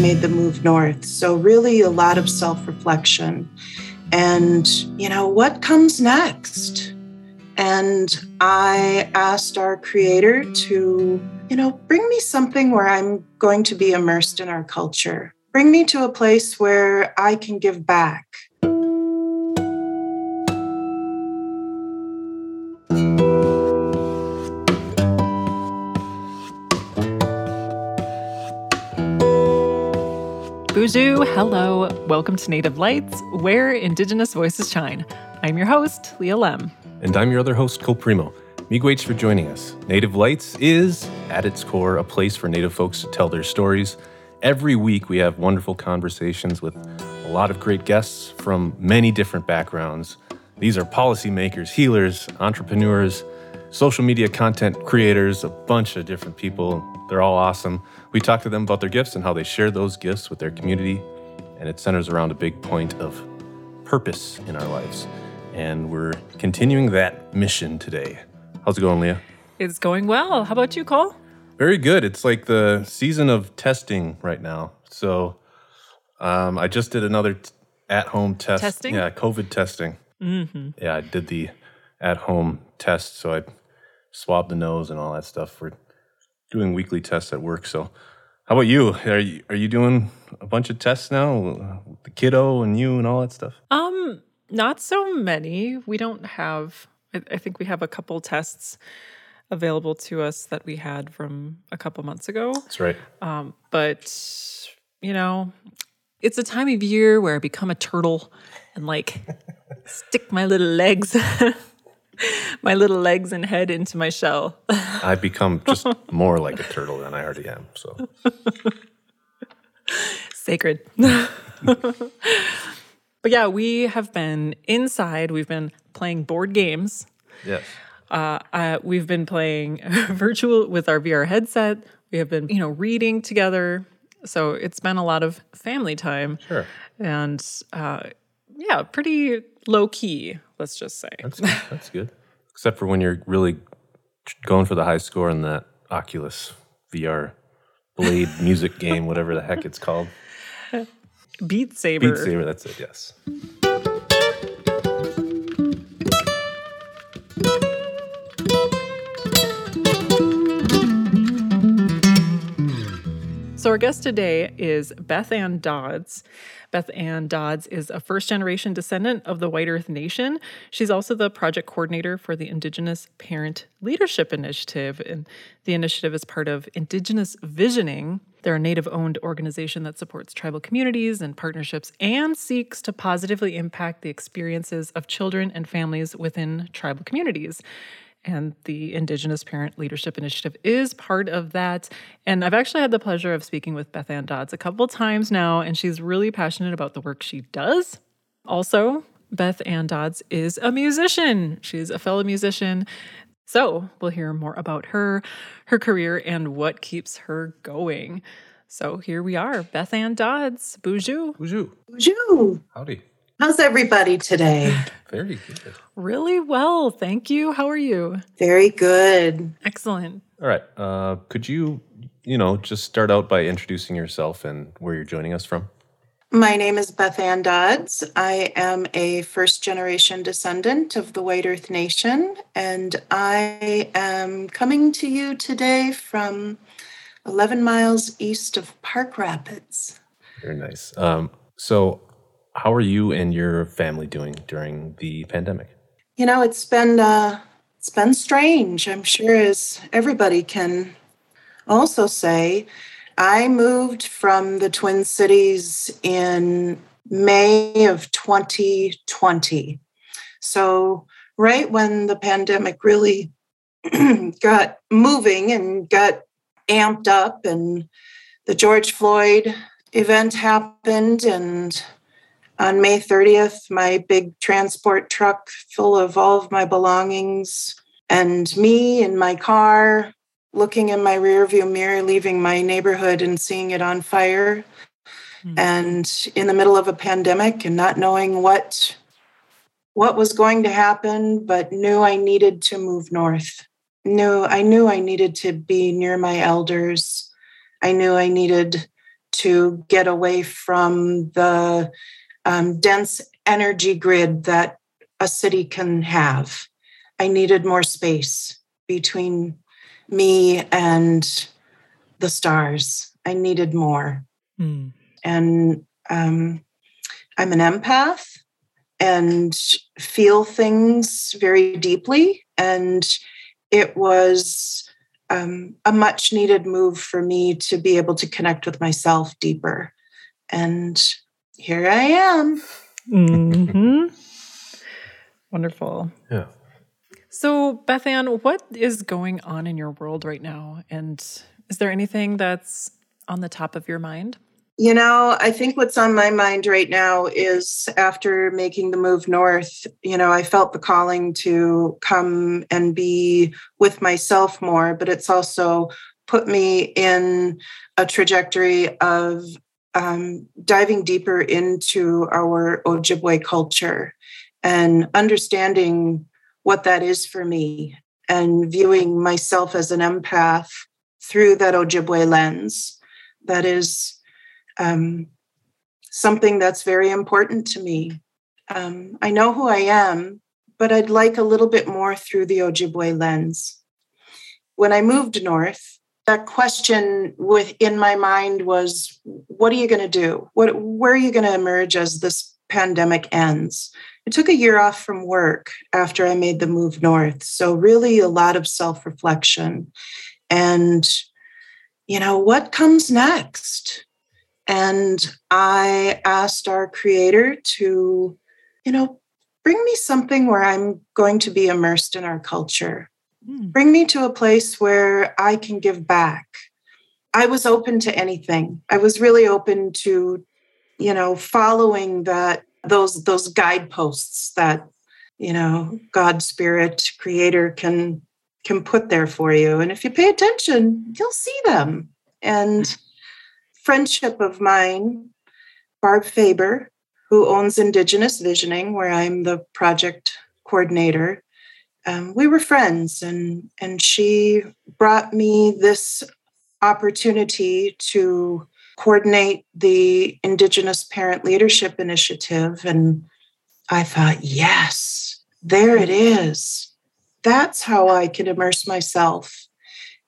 made the move north. So, really, a lot of self reflection. And, you know, what comes next? And I asked our creator to, you know, bring me something where I'm going to be immersed in our culture. Bring me to a place where I can give back. Boozhoo, hello, welcome to Native Lights, where Indigenous voices shine. I'm your host, Leah Lemm. And I'm your other host, Cole Premo. Miigwech for joining us. Native Lights is, at its core, a place for Native folks to tell their stories. Every week, we have wonderful conversations with a lot of great guests from many different backgrounds. These are policymakers, healers, entrepreneurs, social media content creators, a bunch of different people. They're all awesome. We talk to them about their gifts and how they share those gifts with their community. And it centers around a big point of purpose in our lives and we're continuing that mission today. How's it going, Leah? It's going well. How about you, Cole? Very good. It's like the season of testing right now. So um, I just did another t- at home test. Testing? Yeah, COVID testing. Mm-hmm. Yeah, I did the at home test. So I swabbed the nose and all that stuff. We're doing weekly tests at work. So how about you? Are you, are you doing a bunch of tests now? The kiddo and you and all that stuff? Um, not so many. We don't have, I, I think we have a couple tests available to us that we had from a couple months ago. That's right. Um, but, you know, it's a time of year where I become a turtle and like stick my little legs, my little legs and head into my shell. I become just more like a turtle than I already am. So sacred. But yeah, we have been inside. We've been playing board games. Yes. Uh, uh, we've been playing virtual with our VR headset. We have been, you know, reading together. So it's been a lot of family time. Sure. And uh, yeah, pretty low key. Let's just say. That's good. That's good. Except for when you're really going for the high score in that Oculus VR Blade music game, whatever the heck it's called. Beat Saber. Beat Saber, that's it, yes. So, our guest today is Beth Ann Dodds. Beth Ann Dodds is a first generation descendant of the White Earth Nation. She's also the project coordinator for the Indigenous Parent Leadership Initiative. And the initiative is part of Indigenous Visioning. They're a native owned organization that supports tribal communities and partnerships and seeks to positively impact the experiences of children and families within tribal communities and the Indigenous Parent Leadership Initiative is part of that. And I've actually had the pleasure of speaking with Beth Ann Dodds a couple times now, and she's really passionate about the work she does. Also, Beth Ann Dodds is a musician. She's a fellow musician. So we'll hear more about her, her career, and what keeps her going. So here we are, Beth Ann Dodds. Boozhoo. Boozhoo. Boozhoo. Howdy. How's everybody today? Very good. Really well. Thank you. How are you? Very good. Excellent. All right. Uh, could you, you know, just start out by introducing yourself and where you're joining us from? My name is Beth Ann Dodds. I am a first generation descendant of the White Earth Nation, and I am coming to you today from 11 miles east of Park Rapids. Very nice. Um, so, how are you and your family doing during the pandemic? You know, it's been uh, it's been strange. I'm sure, as everybody can also say. I moved from the Twin Cities in May of 2020. So, right when the pandemic really got moving and got amped up, and the George Floyd event happened, and on May 30th, my big transport truck full of all of my belongings and me in my car looking in my rearview mirror, leaving my neighborhood and seeing it on fire. Mm-hmm. And in the middle of a pandemic and not knowing what what was going to happen, but knew I needed to move north. Knew I knew I needed to be near my elders. I knew I needed to get away from the um, dense energy grid that a city can have. I needed more space between me and the stars. I needed more. Mm. And um, I'm an empath and feel things very deeply. And it was um, a much needed move for me to be able to connect with myself deeper. And here I am. Mm-hmm. Wonderful. Yeah. So, Beth Ann, what is going on in your world right now? And is there anything that's on the top of your mind? You know, I think what's on my mind right now is after making the move north, you know, I felt the calling to come and be with myself more, but it's also put me in a trajectory of um, diving deeper into our Ojibwe culture and understanding what that is for me and viewing myself as an empath through that Ojibwe lens. That is um, something that's very important to me. Um, I know who I am, but I'd like a little bit more through the Ojibwe lens. When I moved north, that question within my mind was, what are you going to do? What, where are you going to emerge as this pandemic ends? I took a year off from work after I made the move north. So, really, a lot of self reflection. And, you know, what comes next? And I asked our creator to, you know, bring me something where I'm going to be immersed in our culture. Mm. Bring me to a place where I can give back. I was open to anything. I was really open to, you know, following that those those guideposts that, you know, God spirit creator can can put there for you. And if you pay attention, you'll see them. And friendship of mine, Barb Fabre, who owns Indigenous Visioning, where I'm the project coordinator. Um, we were friends, and and she brought me this opportunity to coordinate the Indigenous Parent Leadership Initiative, and I thought, yes, there it is. That's how I can immerse myself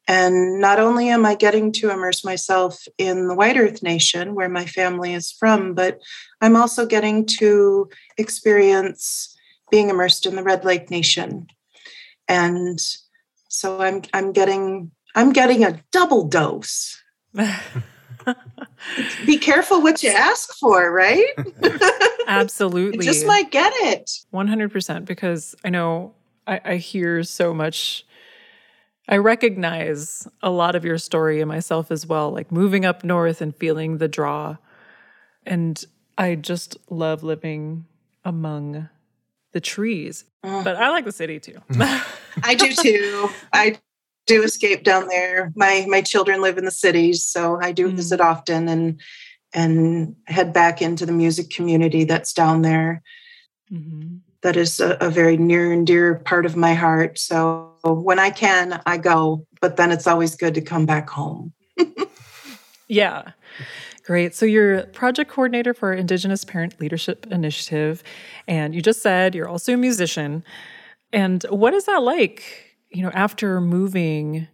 and not only am I getting to immerse myself in the White Earth Nation, where my family is from, but I'm also getting to experience being immersed in the Red Lake Nation. And so I'm I'm getting I'm getting a double dose. Be careful what you ask for, right? Absolutely. you just might get it. 100% because I know I, I hear so much I recognize a lot of your story in myself as well, like moving up north and feeling the draw. And I just love living among the trees. Mm. But I like the city too. I do too. I do escape down there. My my children live in the cities, so I do mm. visit often and and head back into the music community that's down there. Mm-hmm. That is a, a very near and dear part of my heart. So when I can, I go, but then it's always good to come back home. yeah. Great. So you're project coordinator for Indigenous Parent Leadership Initiative, and you just said you're also a musician. And what is that like, you know, after moving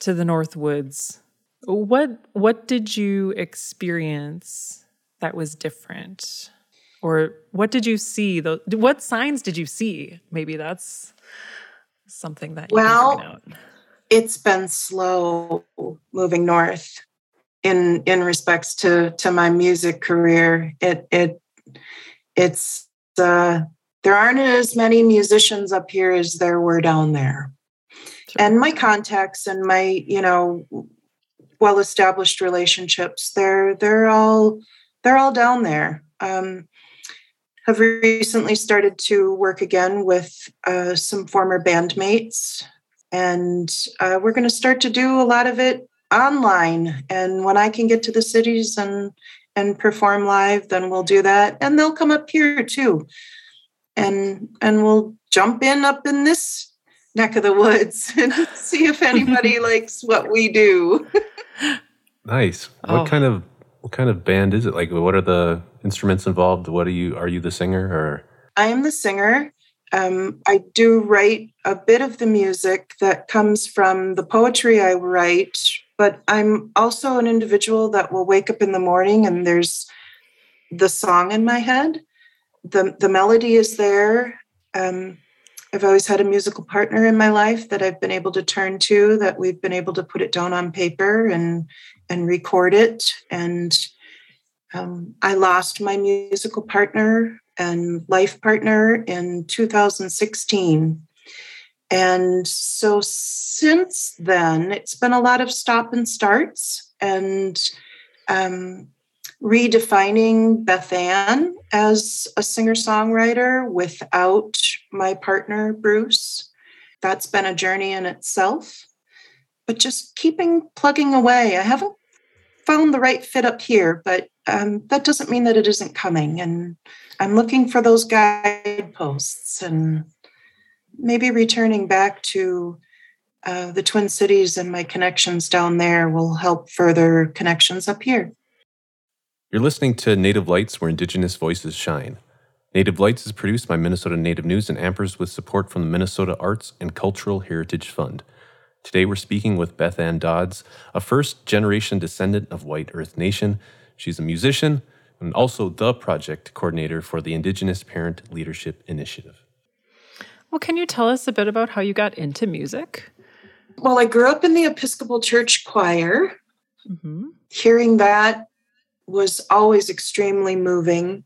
to the North Woods? What what did you experience that was different? Or what did you see? What signs did you see? Maybe that's something that well it's been slow moving north in in respects to to my music career. It it it's uh there aren't as many musicians up here as there were down there. Sure. and my contacts and my you know well established relationships they're they're all they're all down there. Um have recently started to work again with uh, some former bandmates, and uh, we're going to start to do a lot of it online. And when I can get to the cities and and perform live, then we'll do that, and they'll come up here too, and and we'll jump in up in this neck of the woods and see if anybody likes what we do. Nice. What Oh. kind of what kind of band is it? Like, what are the instruments involved? What are you? Are you the singer or? I am the singer. Um, I do write a bit of the music that comes from the poetry I write, but I'm also an individual that will wake up in the morning and there's the song in my head. The, the melody is there. Um, I've always had a musical partner in my life that I've been able to turn to, that we've been able to put it down on paper and and record it. And um, I lost my musical partner and life partner in 2016. And so since then, it's been a lot of stop and starts and um, redefining Beth Ann as a singer songwriter without my partner, Bruce. That's been a journey in itself. But just keeping plugging away. I haven't found the right fit up here, but um, that doesn't mean that it isn't coming. And I'm looking for those guideposts and maybe returning back to uh, the Twin Cities and my connections down there will help further connections up here. You're listening to Native Lights, where Indigenous voices shine. Native Lights is produced by Minnesota Native News and Ampers with support from the Minnesota Arts and Cultural Heritage Fund. Today we're speaking with Beth Ann Dodds, a first generation descendant of White Earth Nation. She's a musician and also the project coordinator for the Indigenous Parent Leadership Initiative. Well, can you tell us a bit about how you got into music? Well, I grew up in the Episcopal Church choir. Mm-hmm. Hearing that was always extremely moving.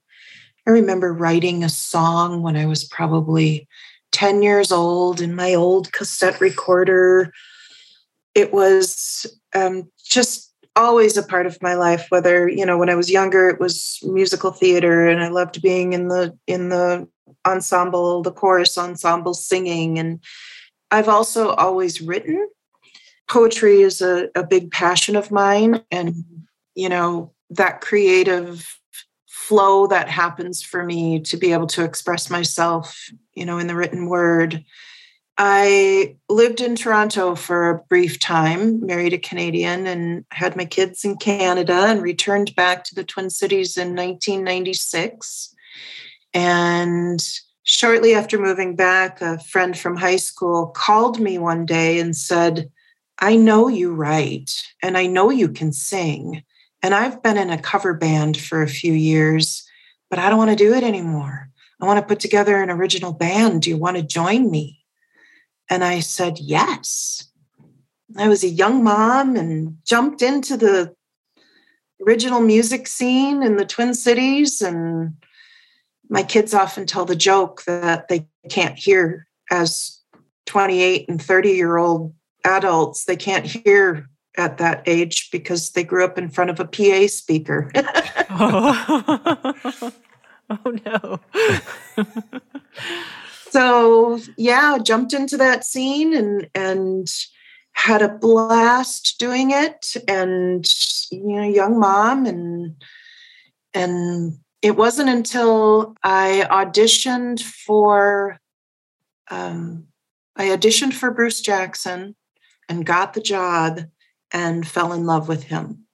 I remember writing a song when I was probably 10 years old in my old cassette recorder. It was um, just always a part of my life whether you know when i was younger it was musical theater and i loved being in the in the ensemble the chorus ensemble singing. And i've also always written. Poetry is a, a big passion of mine and you know that creative flow that happens for me to be able to express myself you know in the written word i lived in toronto for a brief time married a canadian and had my kids in canada and returned back to the twin cities in 1996 and shortly after moving back a friend from high school called me one day and said i know you write and i know you can sing and I've been in a cover band for a few years, but I don't want to do it anymore. I want to put together an original band. Do you want to join me? And I said, yes. I was a young mom and jumped into the original music scene in the Twin Cities. And my kids often tell the joke that they can't hear as 28 and 30 year old adults, they can't hear at that age because they grew up in front of a PA speaker. oh. oh no. so yeah, jumped into that scene and and had a blast doing it and you know, young mom and and it wasn't until I auditioned for um, I auditioned for Bruce Jackson and got the job and fell in love with him.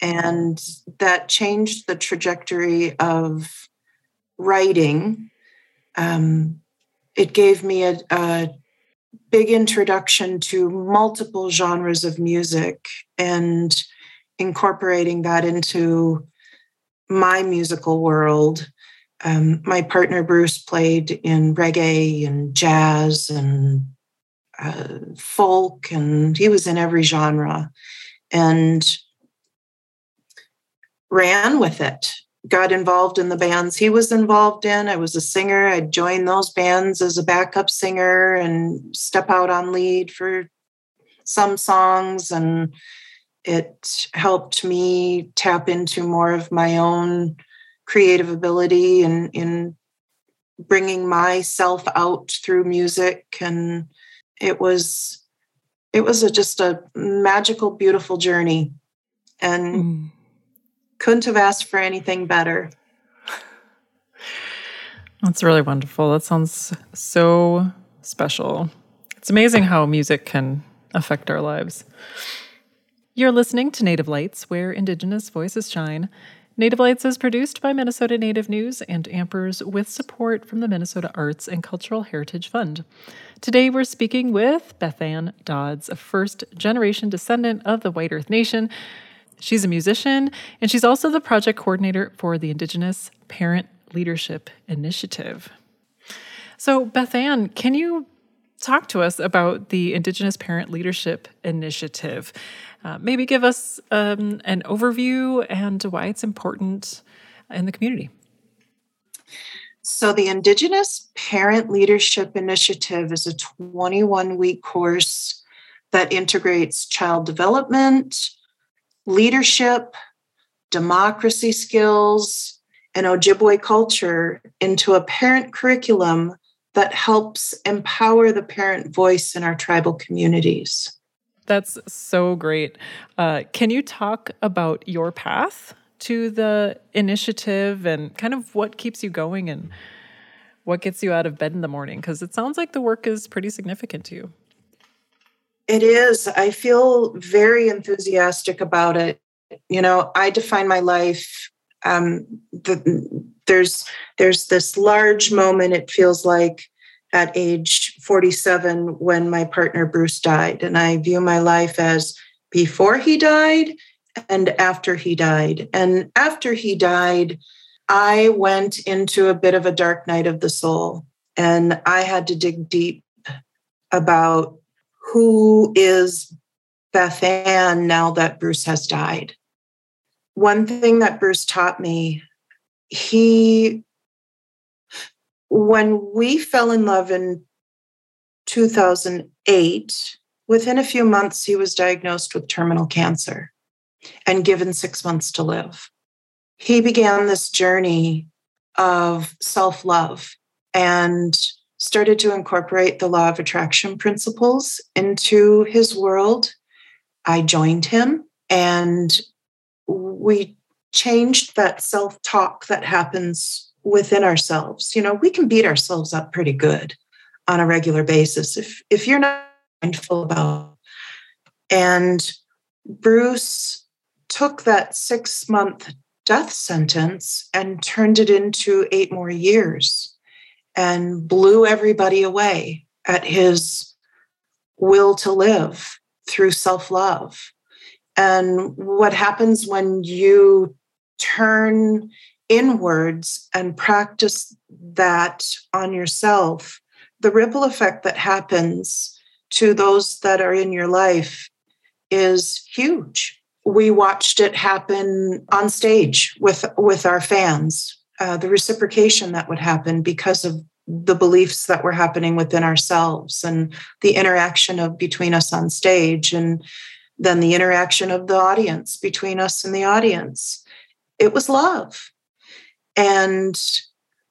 And that changed the trajectory of writing. Um, it gave me a, a big introduction to multiple genres of music and incorporating that into my musical world. Um, my partner Bruce played in reggae and jazz and uh, folk, and he was in every genre and ran with it. Got involved in the bands he was involved in. I was a singer. I'd join those bands as a backup singer and step out on lead for some songs. And it helped me tap into more of my own creative ability and in bringing myself out through music and it was it was a, just a magical beautiful journey and Mm. Couldn't have asked for anything better That's really wonderful. That sounds so special. It's amazing how music can affect our lives. You're listening to Native Lights, where Indigenous voices shine. Native Lights is produced by Minnesota Native News and Ampers with support from the Minnesota Arts and Cultural Heritage Fund. Today we're speaking with Bethann Dodds, a first generation descendant of the White Earth Nation. She's a musician and she's also the project coordinator for the Indigenous Parent Leadership Initiative. So, Bethann, can you talk to us about the Indigenous Parent Leadership Initiative? Uh, maybe give us um, an overview and why it's important in the community. So, the Indigenous Parent Leadership Initiative is a 21 week course that integrates child development, leadership, democracy skills, and Ojibwe culture into a parent curriculum that helps empower the parent voice in our tribal communities. That's so great. Uh, can you talk about your path to the initiative and kind of what keeps you going and what gets you out of bed in the morning? Because it sounds like the work is pretty significant to you. It is. I feel very enthusiastic about it. You know, I define my life. Um, the, there's there's this large moment. It feels like at age 47 when my partner Bruce died. And I view my life as before he died and after he died. And after he died, I went into a bit of a dark night of the soul. And I had to dig deep about who is Beth Ann now that Bruce has died. One thing that Bruce taught me, he when we fell in love in 2008, within a few months, he was diagnosed with terminal cancer and given six months to live. He began this journey of self love and started to incorporate the law of attraction principles into his world. I joined him and we changed that self talk that happens within ourselves. You know, we can beat ourselves up pretty good on a regular basis if if you're not mindful about. And Bruce took that 6 month death sentence and turned it into 8 more years and blew everybody away at his will to live through self-love. And what happens when you turn inwards and practice that on yourself, the ripple effect that happens to those that are in your life is huge. We watched it happen on stage with with our fans. Uh, the reciprocation that would happen because of the beliefs that were happening within ourselves and the interaction of between us on stage and then the interaction of the audience between us and the audience it was love and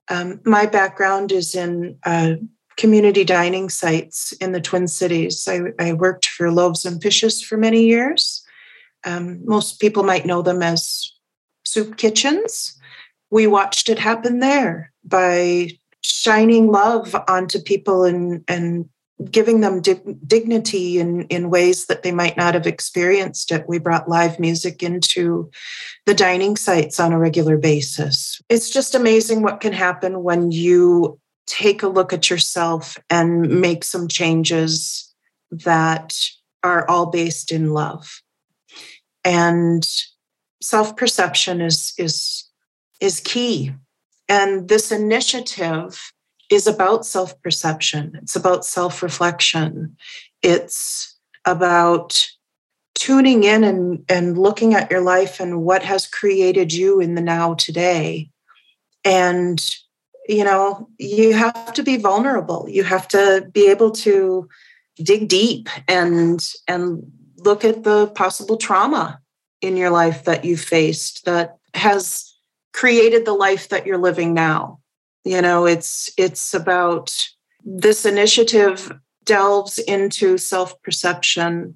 um, my background is in uh, community dining sites in the Twin Cities. I, I, worked for Loaves and Fishes for many years. Um, most people might know them as soup kitchens. We watched it happen there by shining love onto people and, and giving them dignity in, in ways that they might not have experienced it. We brought live music into the dining sites on a regular basis. It's just amazing what can happen when you take a look at yourself and make some changes that are all based in love. And self-perception is is is key. And this initiative is about self perception, it's about self reflection, it's about tuning in and, and looking at your life and what has created you in the now today. And, you know, you have to be vulnerable. You have to be able to dig deep and and look at the possible trauma in your life that you faced that has created the life that you're living now. You know it's it's about this initiative delves into self-perception.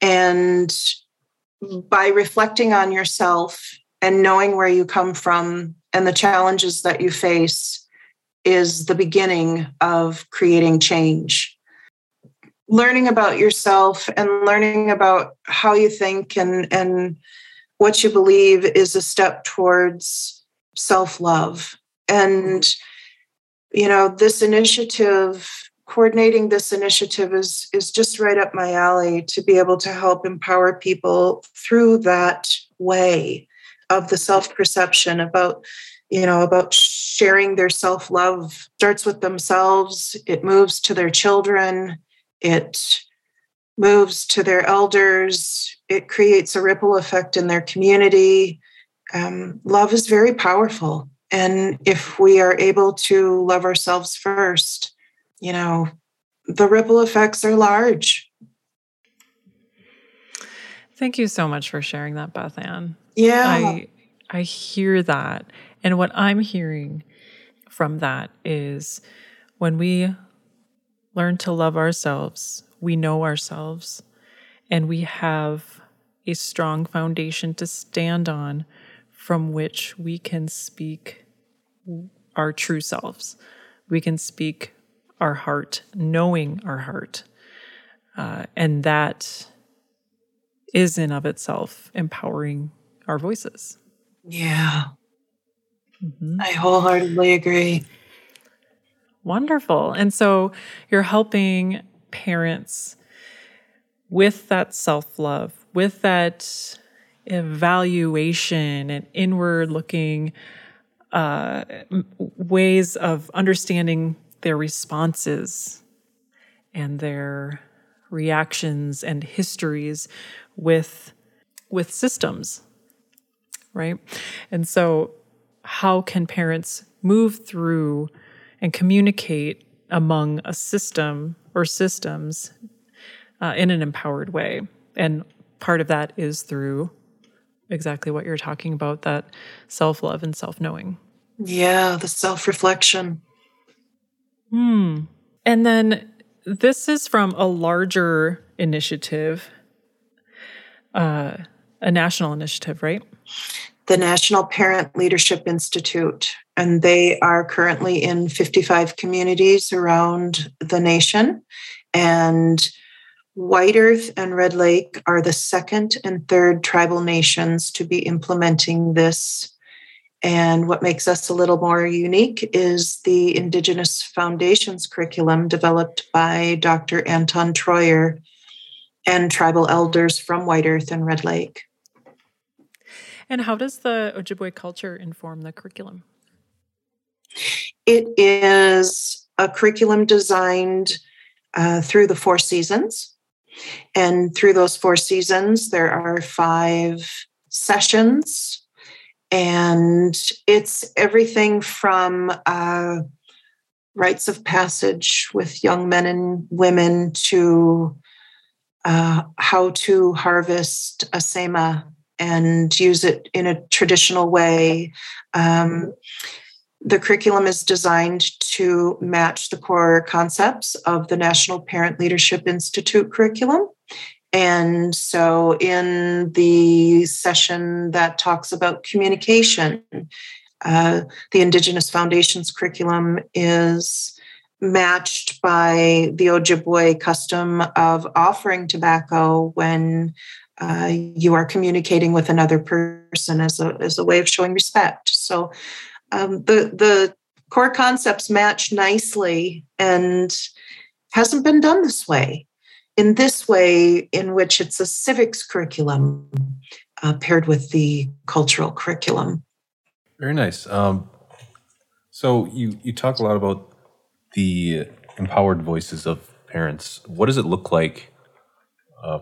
And by reflecting on yourself and knowing where you come from and the challenges that you face is the beginning of creating change. Learning about yourself and learning about how you think and and what you believe is a step towards self-love. And you know this initiative coordinating this initiative is is just right up my alley to be able to help empower people through that way of the self-perception about you know about sharing their self-love. Starts with themselves it moves to their children it moves to their elders, it creates a ripple effect in their community. Um, love is very powerful. And if we are able to love ourselves first, you know, the ripple effects are large. Thank you so much for sharing that, Beth Ann. Yeah. I I hear that. And what I'm hearing from that is when we learn to love ourselves, we know ourselves, and we have a strong foundation to stand on from which we can speak our true selves. We can speak our heart, knowing our heart. Uh, and that is in of itself empowering our voices. Yeah. Mm-hmm. I wholeheartedly agree. Wonderful. And so you're helping parents with that self love, with that evaluation and inward looking uh, ways of understanding their responses and their reactions and histories with with systems right? And so how can parents move through and communicate among a system or systems uh, in an empowered way. And part of that is through exactly what you're talking about that self love and self knowing. Yeah, the self reflection. Hmm. And then this is from a larger initiative, uh, a national initiative, right? The National Parent Leadership Institute and they are currently in 55 communities around the nation. And White Earth and Red Lake are the second and third tribal nations to be implementing this. And what makes us a little more unique is the Indigenous Foundations curriculum developed by Dr. Anton Treuer and tribal elders from White Earth and Red Lake. And how does the Ojibwe culture inform the curriculum? It is a curriculum designed uh, through the four seasons. And through those four seasons, there are five sessions. And it's everything from uh, rites of passage with young men and women to uh, how to harvest asemaa and use it in a traditional way. Um, the curriculum is designed to match the core concepts of the National Parent Leadership Institute curriculum. And so, in the session that talks about communication, uh, the Indigenous Foundations curriculum is matched by the Ojibwe custom of offering tobacco when uh, you are communicating with another person as a, as a way of showing respect. So, um, the the core concepts match nicely and hasn't been done this way. In this way in which it's a civics curriculum uh, paired with the cultural curriculum. Very nice. Um, so you you talk a lot about the empowered voices of parents. What does it look like uh,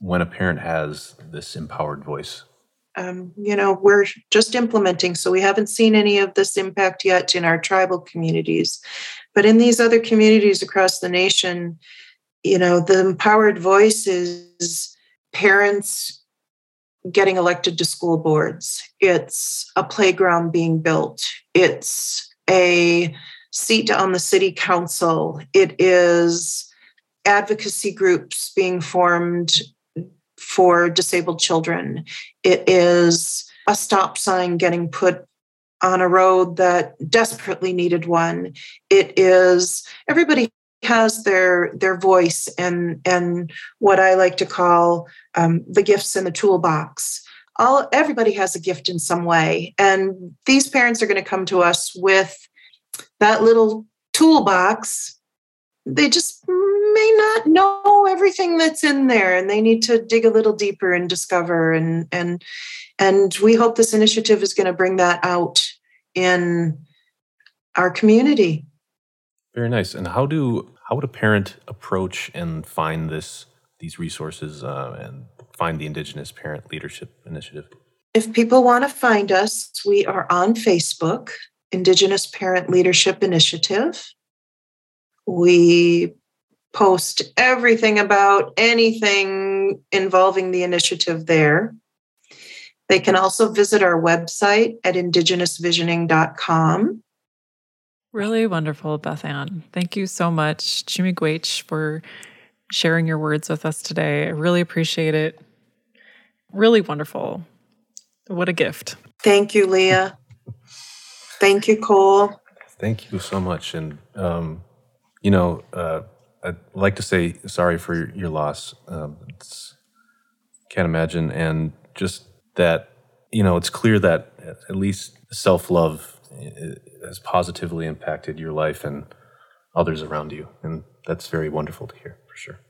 when a parent has this empowered voice um, you know, we're just implementing, so we haven't seen any of this impact yet in our tribal communities. But in these other communities across the nation, you know, the empowered voice is parents getting elected to school boards, it's a playground being built, it's a seat on the city council, it is advocacy groups being formed for disabled children. It is a stop sign getting put on a road that desperately needed one. It is everybody has their their voice and and what I like to call um, the gifts in the toolbox. All everybody has a gift in some way, and these parents are going to come to us with that little toolbox. They just may not know everything that's in there, and they need to dig a little deeper and discover. and and And we hope this initiative is going to bring that out in our community. Very nice. And how do how would a parent approach and find this these resources uh, and find the Indigenous Parent Leadership Initiative? If people want to find us, we are on Facebook, Indigenous Parent Leadership Initiative. We post everything about anything involving the initiative there. They can also visit our website at indigenousvisioning.com. Really wonderful, Beth Ann. Thank you so much, Chi-miigwech, for sharing your words with us today. I really appreciate it. Really wonderful. What a gift. Thank you, Leah. Thank you, Cole. Thank you so much. And, um, you know, uh, I'd like to say sorry for your loss. Um, can't imagine. And just that, you know, it's clear that at least self love has positively impacted your life and others around you. And that's very wonderful to hear for sure.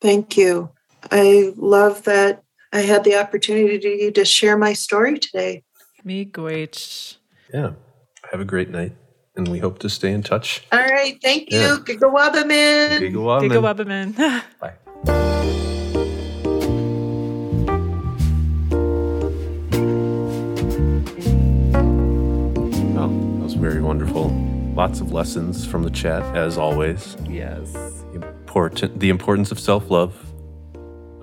Thank you. I love that I had the opportunity to share my story today. Me great. Yeah. Have a great night. And we hope to stay in touch. All right. Thank you. Yeah. Gigawabamin. Gigawabamin. Bye. Well, that was very wonderful. Lots of lessons from the chat, as always. Yes. Important, the importance of self love,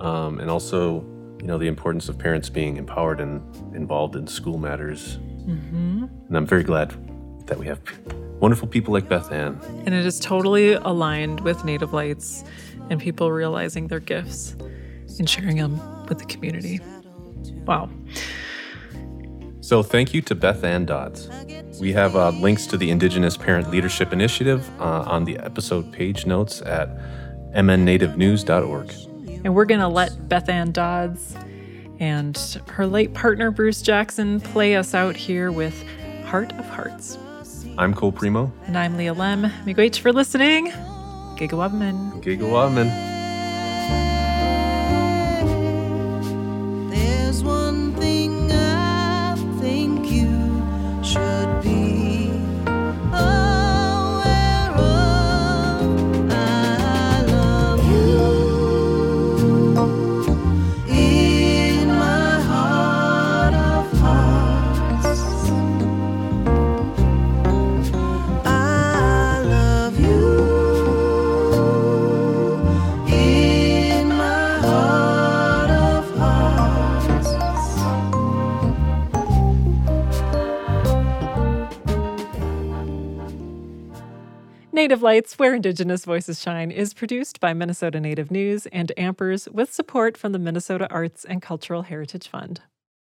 um, and also, you know, the importance of parents being empowered and involved in school matters. Mm-hmm. And I'm very glad that we have wonderful people like Beth Ann. And it is totally aligned with Native Lights and people realizing their gifts and sharing them with the community. Wow. So, thank you to Beth Ann Dodds. We have uh, links to the Indigenous Parent Leadership Initiative uh, on the episode page notes at mnnativenews.org. And we're going to let Beth Ann Dodds and her late partner Bruce Jackson play us out here with Heart of Hearts. I'm Cole Premo. And I'm Leah Lemm. Miigwech for listening. Gigawabamin. Gigawabamin. Native Lights, where Indigenous Voices Shine, is produced by Minnesota Native News and Ampers with support from the Minnesota Arts and Cultural Heritage Fund.